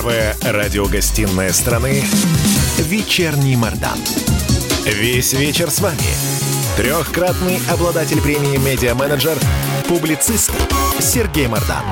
Первая радиогостинная страны «Вечерний Мордан». Весь вечер с вами. Трехкратный обладатель премии «Медиа-менеджер», публицист Сергей Мордан.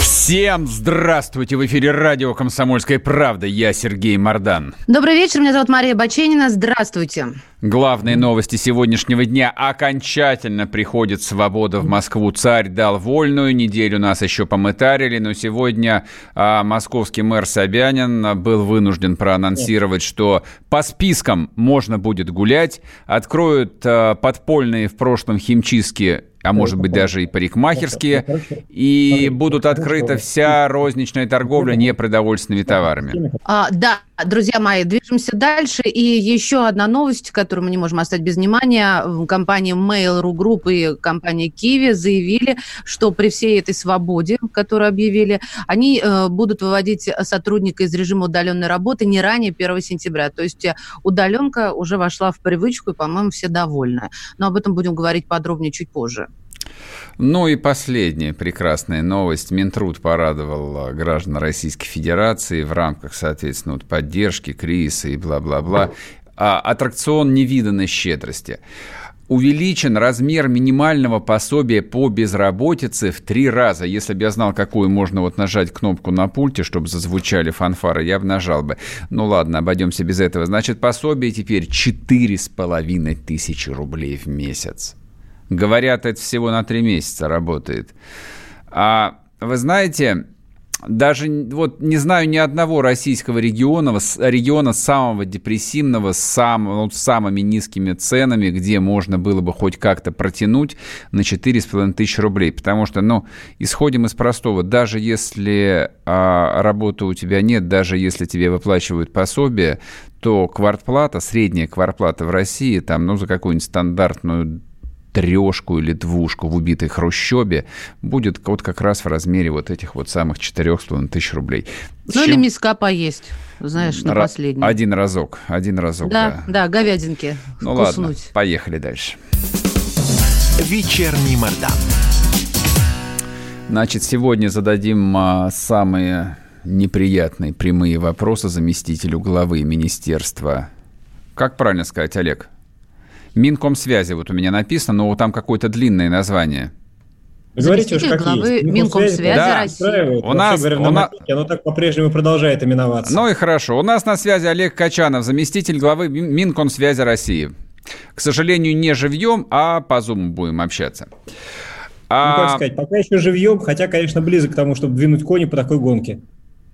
Всем здравствуйте! В эфире радио «Комсомольская правда». Я Сергей Мордан. Добрый вечер, меня зовут Мария Баченина. Здравствуйте. Главные новости сегодняшнего дня. Окончательно приходит свобода в Москву. Царь дал вольную. Неделю нас еще помытарили, но сегодня а, московский мэр Собянин был вынужден проанонсировать, что по спискам можно будет гулять. Откроют а, подпольные в прошлом химчистки а может быть даже и парикмахерские, и будут открыта вся розничная торговля непродовольственными товарами. А, да, друзья мои, движемся дальше. И еще одна новость, которую мы не можем оставить без внимания. Компания Mail.ru Group и компания Kiwi заявили, что при всей этой свободе, которую объявили, они э, будут выводить сотрудника из режима удаленной работы не ранее 1 сентября. То есть э, удаленка уже вошла в привычку, и, по-моему, все довольны. Но об этом будем говорить подробнее чуть позже. Ну и последняя прекрасная новость. Минтруд порадовал а, граждан Российской Федерации в рамках, соответственно, вот поддержки кризиса и бла-бла-бла. А, аттракцион невиданной щедрости. Увеличен размер минимального пособия по безработице в три раза. Если бы я знал, какую можно вот нажать кнопку на пульте, чтобы зазвучали фанфары, я бы нажал бы. Ну ладно, обойдемся без этого. Значит, пособие теперь четыре с половиной тысячи рублей в месяц. Говорят, это всего на три месяца работает. А вы знаете, даже вот не знаю ни одного российского региона, региона самого депрессивного, с, сам, ну, с самыми низкими ценами, где можно было бы хоть как-то протянуть на 4,5 тысячи рублей. Потому что, ну, исходим из простого. Даже если а, работы у тебя нет, даже если тебе выплачивают пособие, то квартплата, средняя квартплата в России, там, ну, за какую-нибудь стандартную трешку или двушку в убитой хрущебе будет вот как раз в размере вот этих вот самых четырех с половиной тысяч рублей. Ну Чем... или миска поесть, знаешь, на Ра- последний. Один разок, один разок, да. Да, да, говядинки Ну вкуснуть. ладно, поехали дальше. Вечерний Мордан. Значит, сегодня зададим а, самые неприятные прямые вопросы заместителю главы министерства. Как правильно сказать, Олег? Минкомсвязи вот у меня написано, но там какое-то длинное название. Говорите уж как главы есть. Минкомсвязи да. России. У нас, говоря, у на... оно так по-прежнему продолжает именоваться. Ну и хорошо. У нас на связи Олег Качанов, заместитель главы Минкомсвязи России. К сожалению, не живьем, а по Zoom будем общаться. А... Ну, как сказать, пока еще живьем, хотя, конечно, близок к тому, чтобы двинуть кони по такой гонке.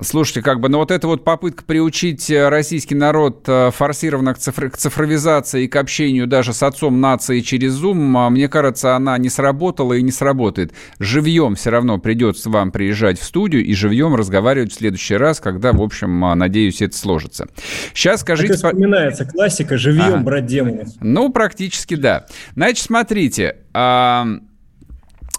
Слушайте, как бы, ну вот эта вот попытка приучить э, российский народ э, форсированно к, цифр, к цифровизации и к общению даже с отцом нации через Zoom, а, мне кажется, она не сработала и не сработает. Живьем все равно придется вам приезжать в студию и живьем разговаривать в следующий раз, когда, в общем, а, надеюсь, это сложится. Сейчас скажите... Это вспоминается классика «Живьем ага. брать демонов». Ну, практически да. Значит, смотрите...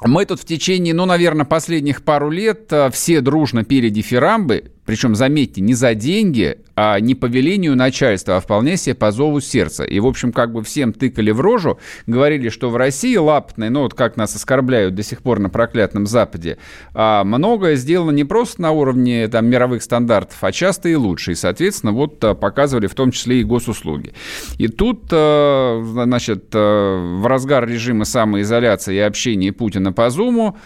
Мы тут в течение, ну, наверное, последних пару лет э, все дружно пели дифирамбы, причем, заметьте, не за деньги, а не по велению начальства, а вполне себе по зову сердца. И, в общем, как бы всем тыкали в рожу, говорили, что в России лапотной, ну вот как нас оскорбляют до сих пор на проклятном Западе, а многое сделано не просто на уровне там, мировых стандартов, а часто и лучше. И, соответственно, вот а, показывали в том числе и госуслуги. И тут, а, значит, в разгар режима самоизоляции и общения Путина по Зуму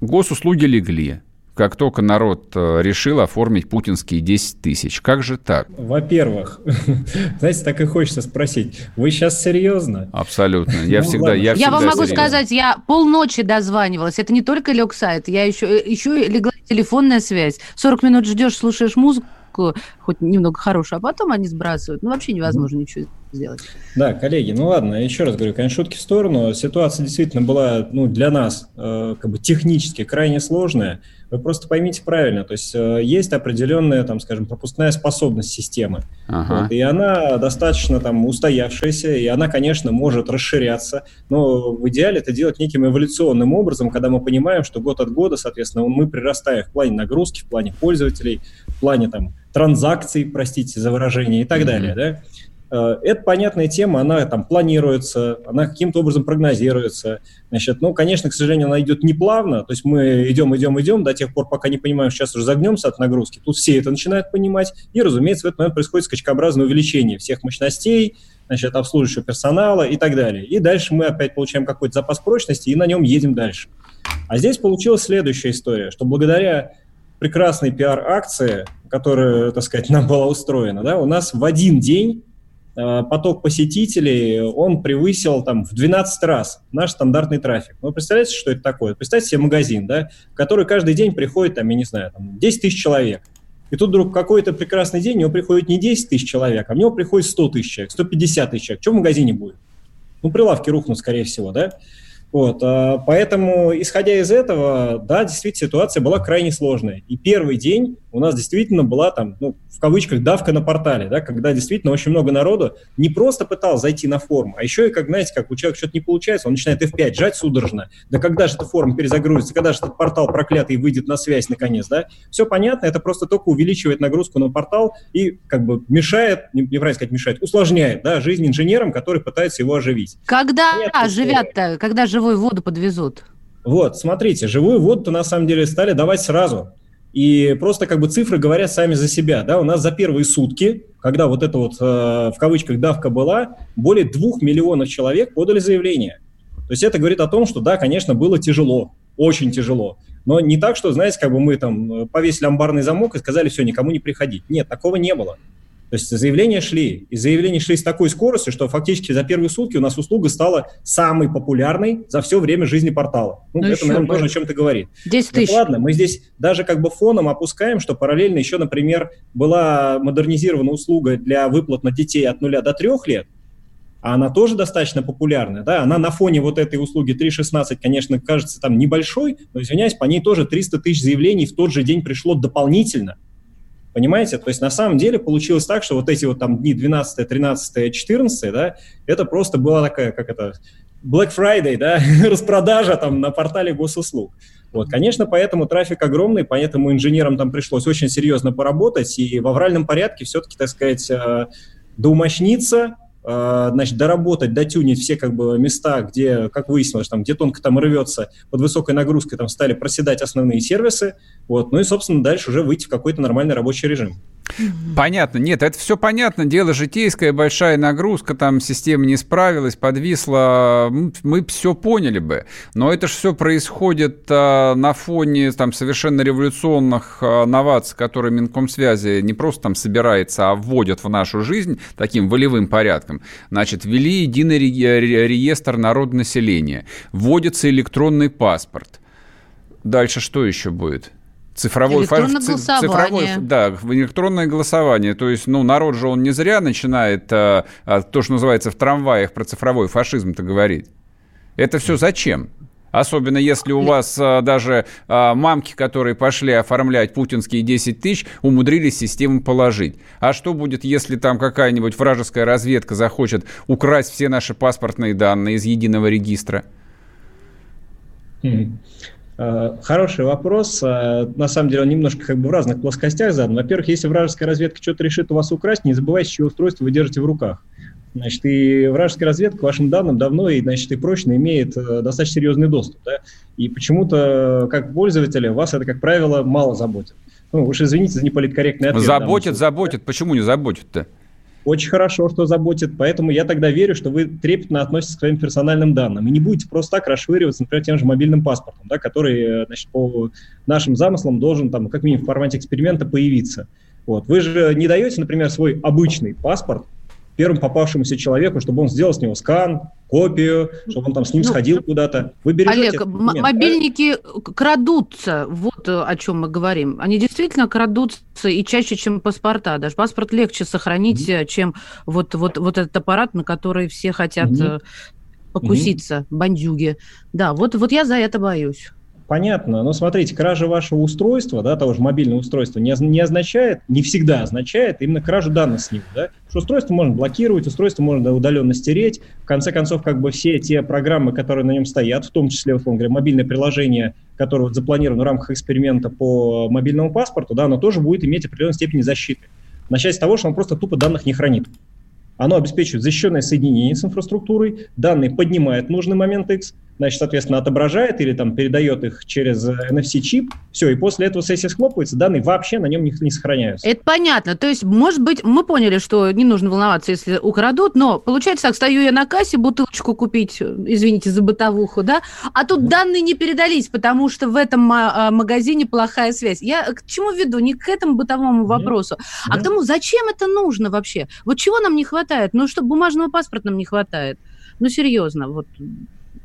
госуслуги легли как только народ э, решил оформить путинские 10 тысяч. Как же так? Во-первых, знаете, так и хочется спросить, вы сейчас серьезно? Абсолютно. Я ну, всегда Я, я вам могу сказать, я полночи дозванивалась. Это не только лег сайт, я еще, э, еще легла телефонная связь. 40 минут ждешь, слушаешь музыку, хоть немного хорошую, а потом они сбрасывают. Ну, вообще невозможно ничего сделать. Да, коллеги, ну ладно, еще раз говорю, конечно, шутки в сторону. Ситуация действительно была ну, для нас э, как бы технически крайне сложная. Вы просто поймите правильно, то есть э, есть определенная, там, скажем, пропускная способность системы, ага. вот, и она достаточно там устоявшаяся, и она, конечно, может расширяться, но в идеале это делать неким эволюционным образом, когда мы понимаем, что год от года, соответственно, мы прирастаем в плане нагрузки, в плане пользователей, в плане там транзакций, простите за выражение и так mm-hmm. далее, да. Э, это понятная тема, она там планируется, она каким-то образом прогнозируется. Значит, ну, конечно, к сожалению, она идет не плавно, то есть мы идем, идем, идем до тех пор, пока не понимаем, сейчас уже загнемся от нагрузки. Тут все это начинают понимать, и, разумеется, в этот момент происходит скачкообразное увеличение всех мощностей, значит, обслуживающего персонала и так далее. И дальше мы опять получаем какой-то запас прочности и на нем едем дальше. А здесь получилась следующая история, что благодаря прекрасной пиар-акции, которая, так сказать, нам была устроена, да, у нас в один день поток посетителей, он превысил там в 12 раз наш стандартный трафик. Ну, представляете, что это такое? Представьте себе магазин, да, в который каждый день приходит, там, я не знаю, там, 10 тысяч человек. И тут вдруг какой-то прекрасный день, у него приходит не 10 тысяч человек, а у него приходит 100 тысяч человек, 150 тысяч человек. Что в магазине будет? Ну, прилавки рухнут, скорее всего, да? Вот, а, поэтому, исходя из этого, да, действительно, ситуация была крайне сложная. И первый день у нас действительно была там, ну, в кавычках, давка на портале, да, когда действительно очень много народу не просто пытался зайти на форум, а еще и, как, знаете, как у человека что-то не получается, он начинает F5 жать судорожно. Да когда же этот форум перезагрузится, когда же этот портал проклятый выйдет на связь наконец, да? Все понятно, это просто только увеличивает нагрузку на портал и как бы мешает, не, неправильно сказать мешает, усложняет, да, жизнь инженерам, которые пытаются его оживить. Когда оживят-то, когда живую воду подвезут? Вот, смотрите, живую воду-то на самом деле стали давать сразу. И просто как бы цифры говорят сами за себя. Да? У нас за первые сутки, когда вот эта вот э, в кавычках давка была, более двух миллионов человек подали заявление. То есть это говорит о том, что да, конечно, было тяжело, очень тяжело. Но не так, что, знаете, как бы мы там э, повесили амбарный замок и сказали, все, никому не приходить. Нет, такого не было. То есть заявления шли, и заявления шли с такой скоростью, что фактически за первые сутки у нас услуга стала самой популярной за все время жизни портала. Ну, ну это, наверное, бы. тоже о чем-то говорит. 10 тысяч. Ну, ладно, мы здесь даже как бы фоном опускаем, что параллельно еще, например, была модернизирована услуга для выплат на детей от 0 до 3 лет, а она тоже достаточно популярная, да, она на фоне вот этой услуги 3.16, конечно, кажется там небольшой, но, извиняюсь, по ней тоже 300 тысяч заявлений в тот же день пришло дополнительно. Понимаете? То есть на самом деле получилось так, что вот эти вот там дни 12, 13, 14, да, это просто была такая, как это, Black Friday, да, распродажа там на портале госуслуг. Вот, конечно, поэтому трафик огромный, поэтому инженерам там пришлось очень серьезно поработать, и в авральном порядке все-таки, так сказать, э, доумощниться, значит, доработать, дотюнить все как бы места, где, как выяснилось, там, где тонко там рвется под высокой нагрузкой, там стали проседать основные сервисы, вот, ну и, собственно, дальше уже выйти в какой-то нормальный рабочий режим. Понятно. Нет, это все понятно. Дело житейское, большая нагрузка, там система не справилась, подвисла. Мы все поняли бы. Но это же все происходит а, на фоне там совершенно революционных а, новаций, которые Минкомсвязи не просто там собирается, а вводят в нашу жизнь таким волевым порядком. Значит, ввели единый ре- реестр народонаселения, вводится электронный паспорт. Дальше что еще будет? Цифровой электронное голосование. Цифровой, да, электронное голосование. То есть, ну, народ же он не зря начинает а, а, то, что называется в трамваях про цифровой фашизм-то говорить. Это все зачем? Особенно если у вас а, даже а, мамки, которые пошли оформлять путинские 10 тысяч, умудрились систему положить. А что будет, если там какая-нибудь вражеская разведка захочет украсть все наши паспортные данные из единого регистра? Э, хороший вопрос. Э, на самом деле он немножко как бы в разных плоскостях задан. Во-первых, если вражеская разведка что-то решит у вас украсть, не забывайте, чье устройство вы держите в руках. Значит, и вражеская разведка к вашим данным давно и, значит, и прочно имеет э, достаточно серьезный доступ. Да? И почему-то, как пользователя, вас это, как правило, мало заботит. Ну, уж извините за неполиткорректный ответ. Заботит, заботит. Почему не заботит-то? Очень хорошо, что заботит, поэтому я тогда верю, что вы трепетно относитесь к своим персональным данным и не будете просто так расшвыриваться, например, тем же мобильным паспортом, да, который, значит, по нашим замыслам должен там как минимум в формате эксперимента появиться. Вот. Вы же не даете, например, свой обычный паспорт первым попавшемуся человеку, чтобы он сделал с него скан, копию, чтобы он там с ним ну, сходил куда-то. Вы Олег, мобильники да? крадутся, вот э, о чем мы говорим. Они действительно крадутся и чаще, чем паспорта. Даже паспорт легче сохранить, mm-hmm. чем вот, вот, вот этот аппарат, на который все хотят mm-hmm. покуситься, mm-hmm. бандюги. Да, вот, вот я за это боюсь. Понятно, но смотрите, кража вашего устройства, да, того же мобильного устройства, не, не означает, не всегда означает именно кражу данных с него, да, что устройство можно блокировать, устройство можно удаленно стереть, в конце концов, как бы все те программы, которые на нем стоят, в том числе, условно говоря, мобильное приложение, которое вот запланировано в рамках эксперимента по мобильному паспорту, да, оно тоже будет иметь определенную степень защиты, начать с того, что он просто тупо данных не хранит. оно обеспечивает защищенное соединение с инфраструктурой, данные поднимает в нужный момент X, значит, соответственно, отображает или там передает их через э, NFC-чип, все, и после этого сессия схлопывается, данные вообще на нем не, не сохраняются. Это понятно. То есть, может быть, мы поняли, что не нужно волноваться, если украдут, но получается так, стою я на кассе бутылочку купить, извините за бытовуху, да, а тут данные не передались, потому что в этом а, магазине плохая связь. Я к чему веду? Не к этому бытовому вопросу, Нет. а к тому, зачем это нужно вообще? Вот чего нам не хватает? Ну, что бумажного паспорта нам не хватает. Ну, серьезно, вот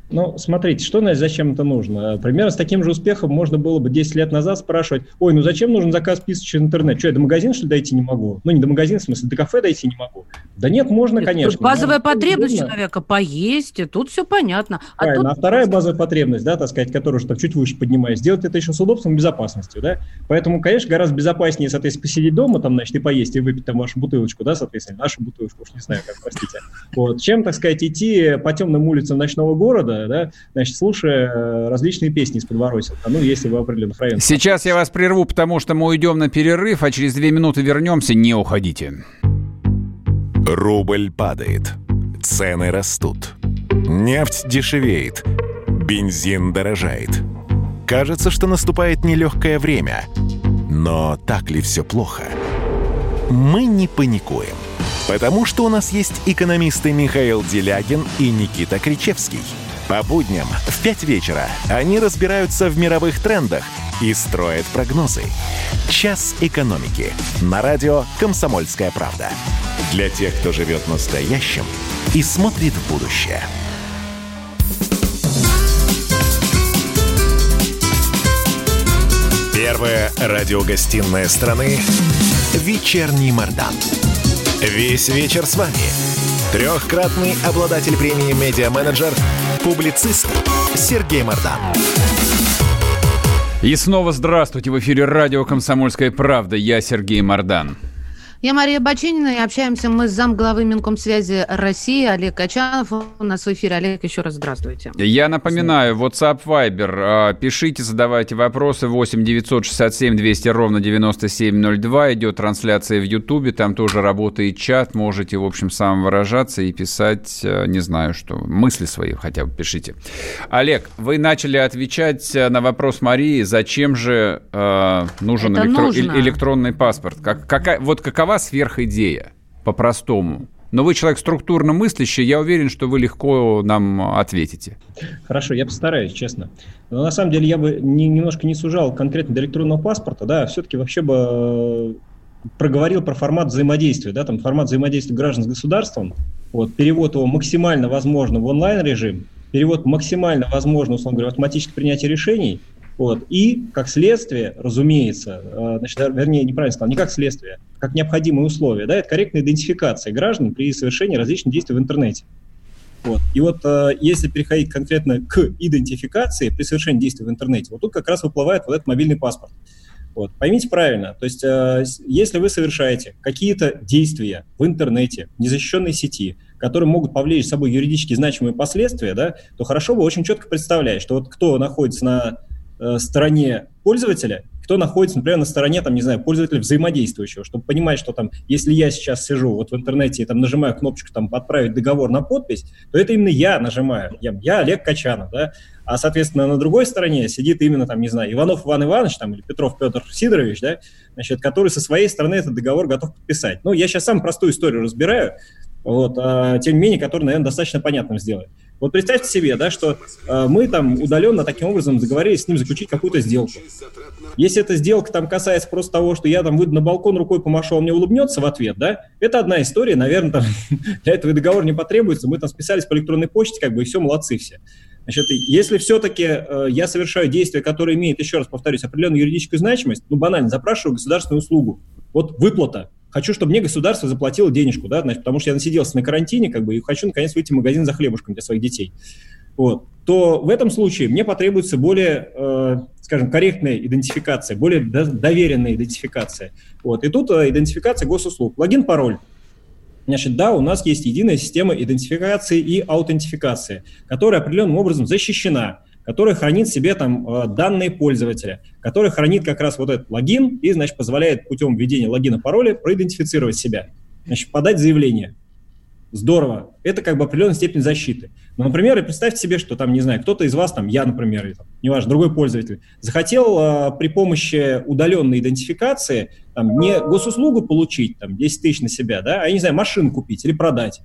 ну, смотрите, что значит, зачем это нужно? Примерно с таким же успехом можно было бы 10 лет назад спрашивать, ой, ну зачем нужен заказ через интернет? Что, я до магазина, что ли, дойти не могу? Ну, не до магазина, в смысле, до кафе дойти не могу. Да нет, можно, конечно. Тут базовая потребность нужно. человека поесть, и тут все понятно. А, Правильно. тут... а вторая базовая потребность, да, так сказать, которую что чуть выше поднимаюсь, сделать это еще с удобством и безопасностью, да. Поэтому, конечно, гораздо безопаснее, соответственно, посидеть дома, там, значит, и поесть, и выпить там вашу бутылочку, да, соответственно, нашу бутылочку, уж не знаю, как, простите. Вот. Чем, так сказать, идти по темным улицам ночного города, да, значит, слушая э, различные песни из подворотен, ну, если в определенных районах. Сейчас я вас прерву, потому что мы уйдем на перерыв, а через две минуты вернемся, не уходите. Рубль падает, цены растут, нефть дешевеет, бензин дорожает. Кажется, что наступает нелегкое время. Но так ли все плохо? Мы не паникуем, потому что у нас есть экономисты Михаил Делягин и Никита Кричевский – по будням в 5 вечера они разбираются в мировых трендах и строят прогнозы. «Час экономики» на радио «Комсомольская правда». Для тех, кто живет настоящим и смотрит в будущее. Первая радиогостинная страны «Вечерний Мордан». Весь вечер с вами. Трехкратный обладатель премии «Медиа-менеджер» публицист Сергей Мардан. И снова здравствуйте. В эфире радио «Комсомольская правда». Я Сергей Мардан. Я Мария Бачинина, и общаемся мы с замглавы Минкомсвязи России Олег Качанов. У нас в эфире. Олег, еще раз здравствуйте. Я напоминаю, WhatsApp, Viber. А, пишите, задавайте вопросы. 8 967 200 ровно 9702. Идет трансляция в Ютубе. Там тоже работает чат. Можете, в общем, сам выражаться и писать, э, не знаю что, мысли свои хотя бы пишите. Олег, вы начали отвечать э, на вопрос Марии, зачем же э, нужен электро- электронный паспорт. Как, какая, вот какова какова сверхидея, по-простому? Но вы человек структурно мыслящий, я уверен, что вы легко нам ответите. Хорошо, я постараюсь, честно. Но на самом деле я бы не, немножко не сужал конкретно до электронного паспорта, да, а все-таки вообще бы э, проговорил про формат взаимодействия, да, там формат взаимодействия граждан с государством, вот, перевод его максимально возможно в онлайн-режим, перевод максимально возможно, условно говоря, автоматическое принятие решений – вот. И, как следствие, разумеется, э, значит, вернее, неправильно сказал, не как следствие, как необходимые условия, да, это корректная идентификация граждан при совершении различных действий в интернете. Вот. И вот э, если переходить конкретно к идентификации при совершении действий в интернете, вот тут как раз выплывает вот этот мобильный паспорт. Вот. Поймите правильно, то есть э, если вы совершаете какие-то действия в интернете, в незащищенной сети, которые могут повлечь с собой юридически значимые последствия, да, то хорошо бы очень четко представлять, что вот кто находится на э, стороне пользователя, кто находится, например, на стороне, там, не знаю, пользователя взаимодействующего, чтобы понимать, что там, если я сейчас сижу вот в интернете и там нажимаю кнопочку там «Отправить договор на подпись», то это именно я нажимаю, я, я Олег Качанов, да, а, соответственно, на другой стороне сидит именно там, не знаю, Иванов Иван Иванович там, или Петров Петр Сидорович, да, значит, который со своей стороны этот договор готов подписать. Ну, я сейчас сам простую историю разбираю, вот, а, тем не менее, который, наверное, достаточно понятным сделает. Вот представьте себе, да, что э, мы там удаленно таким образом договорились с ним заключить какую-то сделку. Если эта сделка там касается просто того, что я там выйду на балкон, рукой помашу, он мне улыбнется в ответ, да, это одна история, наверное, там, для этого и договор не потребуется, мы там списались по электронной почте, как бы, и все, молодцы все. Значит, если все-таки э, я совершаю действие, которое имеет, еще раз повторюсь, определенную юридическую значимость, ну, банально, запрашиваю государственную услугу, вот выплата, хочу, чтобы мне государство заплатило денежку, да, значит, потому что я насиделся на карантине, как бы, и хочу, наконец, выйти в магазин за хлебушком для своих детей, вот, то в этом случае мне потребуется более, э, скажем, корректная идентификация, более доверенная идентификация. Вот, и тут э, идентификация госуслуг. Логин, пароль. Значит, да, у нас есть единая система идентификации и аутентификации, которая определенным образом защищена который хранит себе там э, данные пользователя, который хранит как раз вот этот логин и, значит, позволяет путем введения логина пароля проидентифицировать себя, значит, подать заявление. здорово. Это как бы определенная степень защиты. Но, например, представьте себе, что там, не знаю, кто-то из вас, там, я, например, или, там, неважно, другой пользователь, захотел а, при помощи удаленной идентификации там, не госуслугу получить, там, 10 тысяч на себя, да, а, я не знаю, машину купить или продать.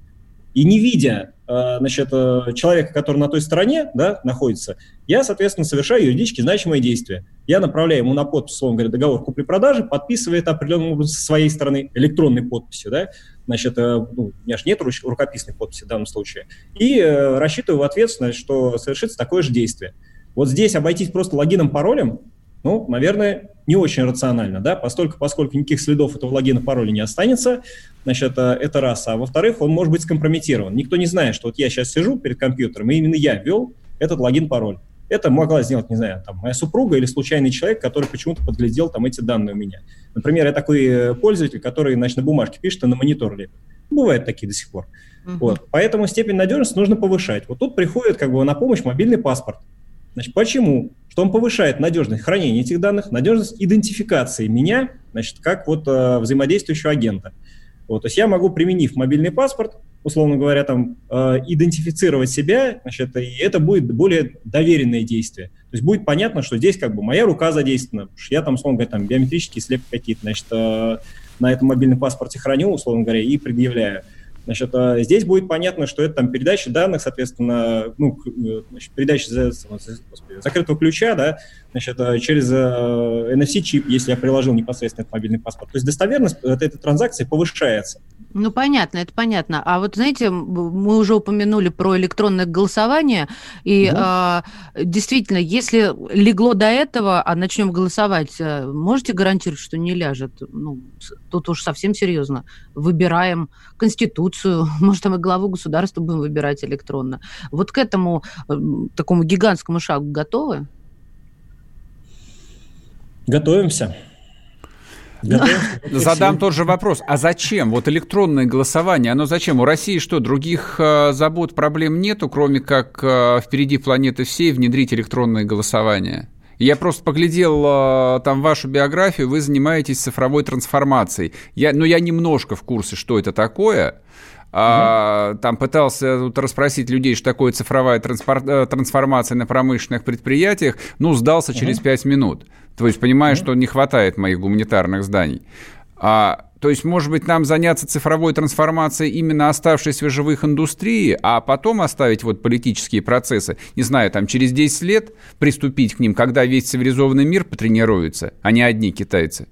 И не видя а, значит, э, человека, который на той стороне да, находится, я, соответственно, совершаю юридически значимое действие. Я направляю ему на подпись, условно говоря, договор купли-продажи, подписывает определенным образом со своей стороны электронной подписью, да, значит, э, ну, у меня же нет рукописной подписи в данном случае, и э, рассчитываю в ответственность, что совершится такое же действие. Вот здесь обойтись просто логином, паролем, ну, наверное, не очень рационально, да, поскольку, поскольку никаких следов этого логина, пароля не останется, значит, это, это раз. А во-вторых, он может быть скомпрометирован. Никто не знает, что вот я сейчас сижу перед компьютером, и именно я ввел этот логин-пароль. Это могла сделать, не знаю, там, моя супруга или случайный человек, который почему-то подглядел там эти данные у меня. Например, я такой э, пользователь, который, значит, на бумажке пишет, а на монитор лепит. Бывают такие до сих пор. Uh-huh. Вот. Поэтому степень надежности нужно повышать. Вот тут приходит как бы на помощь мобильный паспорт. Значит, почему? Что он повышает надежность хранения этих данных, надежность идентификации меня, значит, как вот э, взаимодействующего агента. Вот, то есть я могу, применив мобильный паспорт, условно говоря, там, э, идентифицировать себя, значит, и это будет более доверенное действие. То есть будет понятно, что здесь как бы моя рука задействована, что я там, условно говоря, там биометрические слепки какие-то, значит, э, на этом мобильном паспорте храню, условно говоря, и предъявляю. Значит, а здесь будет понятно, что это там передача данных, соответственно, ну, э, значит, передача господи, закрытого ключа, да, значит, а через э, NFC-чип, если я приложил непосредственно этот мобильный паспорт. То есть достоверность этой транзакции повышается. Ну, понятно, это понятно. А вот, знаете, мы уже упомянули про электронное голосование, и угу. а, действительно, если легло до этого, а начнем голосовать, э, можете гарантировать, что не ляжет? Ну, тут уж совсем серьезно. Выбираем Конституцию, может, там и главу государства будем выбирать электронно. Вот к этому э, такому гигантскому шагу готовы? Готовимся. Задам тот же вопрос. А зачем? Вот электронное голосование, оно зачем? У России что, других э, забот, проблем нету, кроме как э, впереди планеты всей внедрить электронное голосование? Я просто поглядел э, там вашу биографию, вы занимаетесь цифровой трансформацией. Я, но ну, я немножко в курсе, что это такое. А, там пытался тут расспросить людей, что такое цифровая трансформация на промышленных предприятиях, ну, сдался через пять минут. То есть понимаю, что не хватает моих гуманитарных зданий. А, то есть, может быть, нам заняться цифровой трансформацией именно оставшейся в живых индустрии, а потом оставить вот политические процессы, не знаю, там через 10 лет приступить к ним, когда весь цивилизованный мир потренируется, а не одни китайцы?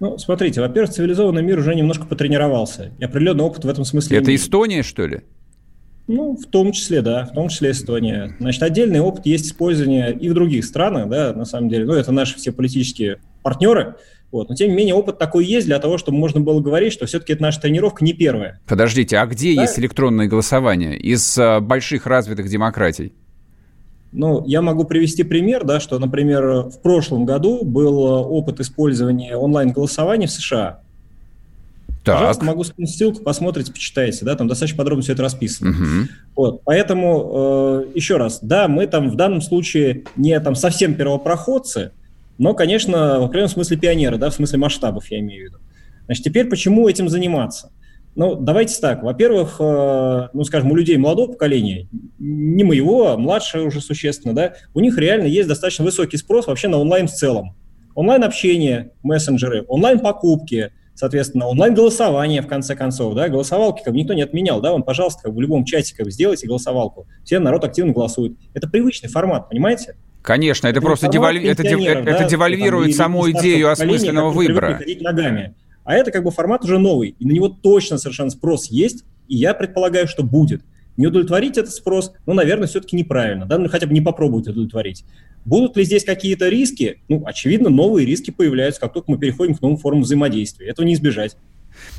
Ну, смотрите, во-первых, цивилизованный мир уже немножко потренировался. И определенный опыт в этом смысле Это имеет. Эстония, что ли? Ну, в том числе, да, в том числе Эстония. Значит, отдельный опыт есть использования и в других странах, да, на самом деле. Ну, это наши все политические партнеры, вот. Но, тем не менее, опыт такой есть для того, чтобы можно было говорить, что все-таки это наша тренировка не первая. Подождите, а где да? есть электронное голосование из а, больших развитых демократий? Ну, я могу привести пример, да, что, например, в прошлом году был а, опыт использования онлайн-голосования в США. Так. Пожалуйста, могу скинуть ссылку, посмотрите, почитайте, да, там достаточно подробно все это расписано. Угу. Вот, поэтому, э, еще раз, да, мы там в данном случае не там совсем первопроходцы, но, конечно, в определенном смысле пионеры, да, в смысле масштабов я имею в виду. Значит, теперь почему этим заниматься? Ну, давайте так. Во-первых, э, ну, скажем, у людей молодого поколения, не моего, а младшего уже существенно, да, у них реально есть достаточно высокий спрос вообще на онлайн в целом. Онлайн-общение, мессенджеры, онлайн-покупки, соответственно, онлайн-голосование, в конце концов, да, голосовалки как бы никто не отменял, да, вам, пожалуйста, как бы в любом чате как бы сделайте голосовалку, все народ активно голосует. Это привычный формат, понимаете? Конечно, это, это просто девальви... это, дев... да, это девальвирует там, саму идею осмысленного выбора. Ногами. А это как бы формат уже новый, и на него точно совершенно спрос есть, и я предполагаю, что будет. Не удовлетворить этот спрос, ну, наверное, все-таки неправильно, да, ну, хотя бы не попробовать удовлетворить. Будут ли здесь какие-то риски? Ну, очевидно, новые риски появляются, как только мы переходим к новым формам взаимодействия. Этого не избежать.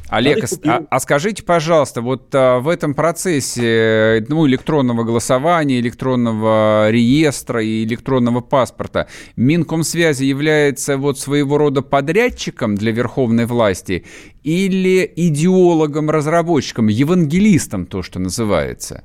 Олег, а, а скажите, пожалуйста, вот а, в этом процессе ну, электронного голосования, электронного реестра и электронного паспорта Минкомсвязи является вот своего рода подрядчиком для верховной власти или идеологом, разработчиком, евангелистом, то, что называется?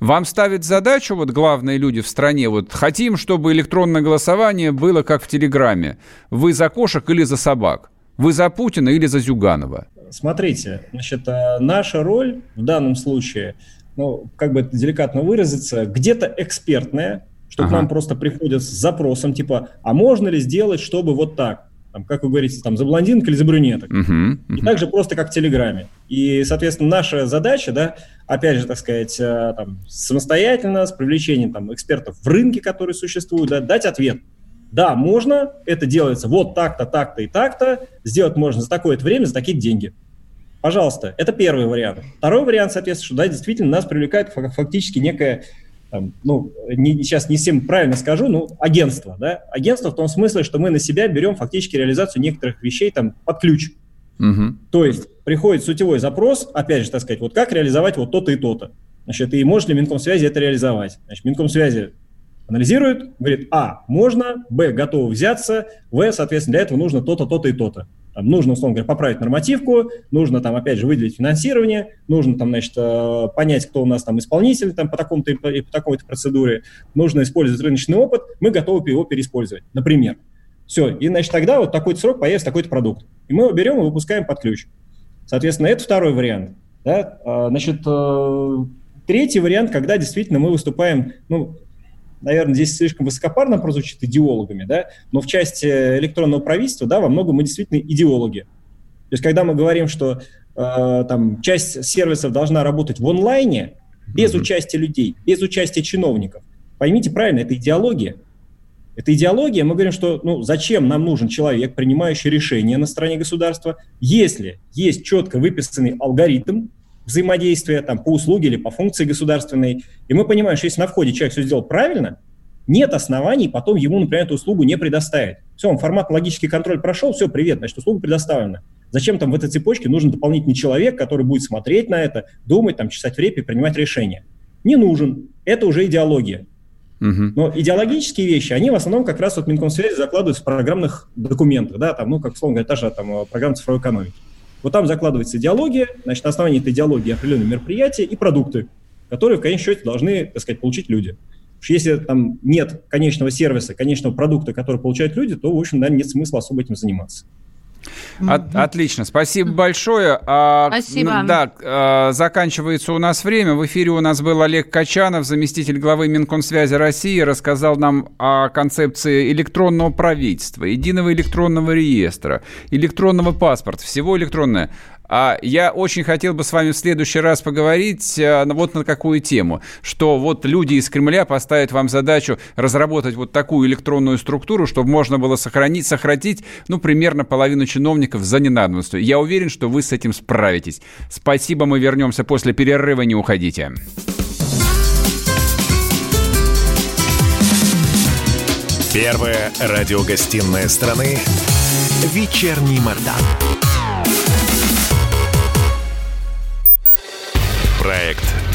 Вам ставят задачу, вот главные люди в стране, вот хотим, чтобы электронное голосование было как в Телеграме. Вы за кошек или за собак? Вы за Путина или за Зюганова? смотрите, значит, э, наша роль в данном случае, ну, как бы это деликатно выразиться, где-то экспертная, что ага. к нам просто приходят с запросом, типа, а можно ли сделать, чтобы вот так? Там, как вы говорите, там, за блондинок или за брюнеток. Uh-huh, uh-huh. И также просто как в Телеграме. И, соответственно, наша задача, да, опять же, так сказать, э, там, самостоятельно, с привлечением там, экспертов в рынке, которые существуют, да, дать ответ. Да, можно, это делается вот так-то, так-то и так-то, сделать можно за такое-то время, за такие деньги. Пожалуйста, это первый вариант. Второй вариант, соответственно, что да, действительно нас привлекает фактически некая там, ну, не, сейчас не всем правильно скажу, ну, агентство, да, агентство в том смысле, что мы на себя берем фактически реализацию некоторых вещей там под ключ. Угу. То есть приходит сутевой запрос, опять же, так сказать, вот как реализовать вот то-то и то-то. Значит, и может ли Минкомсвязи это реализовать? Значит, Минкомсвязи анализирует, говорит, а, можно, б, готовы взяться, в, соответственно, для этого нужно то-то, то-то и то-то. Нужно, условно говоря, поправить нормативку, нужно там, опять же, выделить финансирование, нужно там, значит, э, понять, кто у нас там исполнитель там по такому-то и по такой-то процедуре, нужно использовать рыночный опыт, мы готовы его переиспользовать, например. Все, и, значит, тогда вот такой срок появится такой-то продукт. И мы его берем и выпускаем под ключ. Соответственно, это второй вариант. Да? А, значит, э, третий вариант, когда действительно мы выступаем, ну, наверное, здесь слишком высокопарно прозвучит идеологами, да, но в части электронного правительства, да, во многом мы действительно идеологи. То есть, когда мы говорим, что э, там часть сервисов должна работать в онлайне, без mm-hmm. участия людей, без участия чиновников, поймите правильно, это идеология. Это идеология, мы говорим, что ну, зачем нам нужен человек, принимающий решения на стороне государства, если есть четко выписанный алгоритм, взаимодействия там, по услуге или по функции государственной. И мы понимаем, что если на входе человек все сделал правильно, нет оснований потом ему, например, эту услугу не предоставить. Все, он формат логический контроль прошел, все, привет, значит, услуга предоставлена. Зачем там в этой цепочке нужен дополнительный человек, который будет смотреть на это, думать, там, чесать в репе, принимать решения? Не нужен. Это уже идеология. Угу. Но идеологические вещи, они в основном как раз вот Минкомсвязи закладываются в программных документах, да, там, ну, как, условно говоря, та же там, программа цифровой экономики. Вот там закладывается идеология, значит, на основании этой идеологии определенные мероприятия и продукты, которые в конечном счете должны, так сказать, получить люди. Если там нет конечного сервиса, конечного продукта, который получают люди, то, в общем, да, нет смысла особо этим заниматься. От, отлично, спасибо большое. А, спасибо. Да, а, заканчивается у нас время. В эфире у нас был Олег Качанов, заместитель главы Минкомсвязи России, рассказал нам о концепции электронного правительства, единого электронного реестра, электронного паспорта, всего электронное. А я очень хотел бы с вами в следующий раз поговорить а, вот на какую тему, что вот люди из Кремля поставят вам задачу разработать вот такую электронную структуру, чтобы можно было сохранить, сократить, ну, примерно половину чиновников за ненадобностью. Я уверен, что вы с этим справитесь. Спасибо, мы вернемся после перерыва, не уходите. Первая радиогостинная страны «Вечерний Мордан».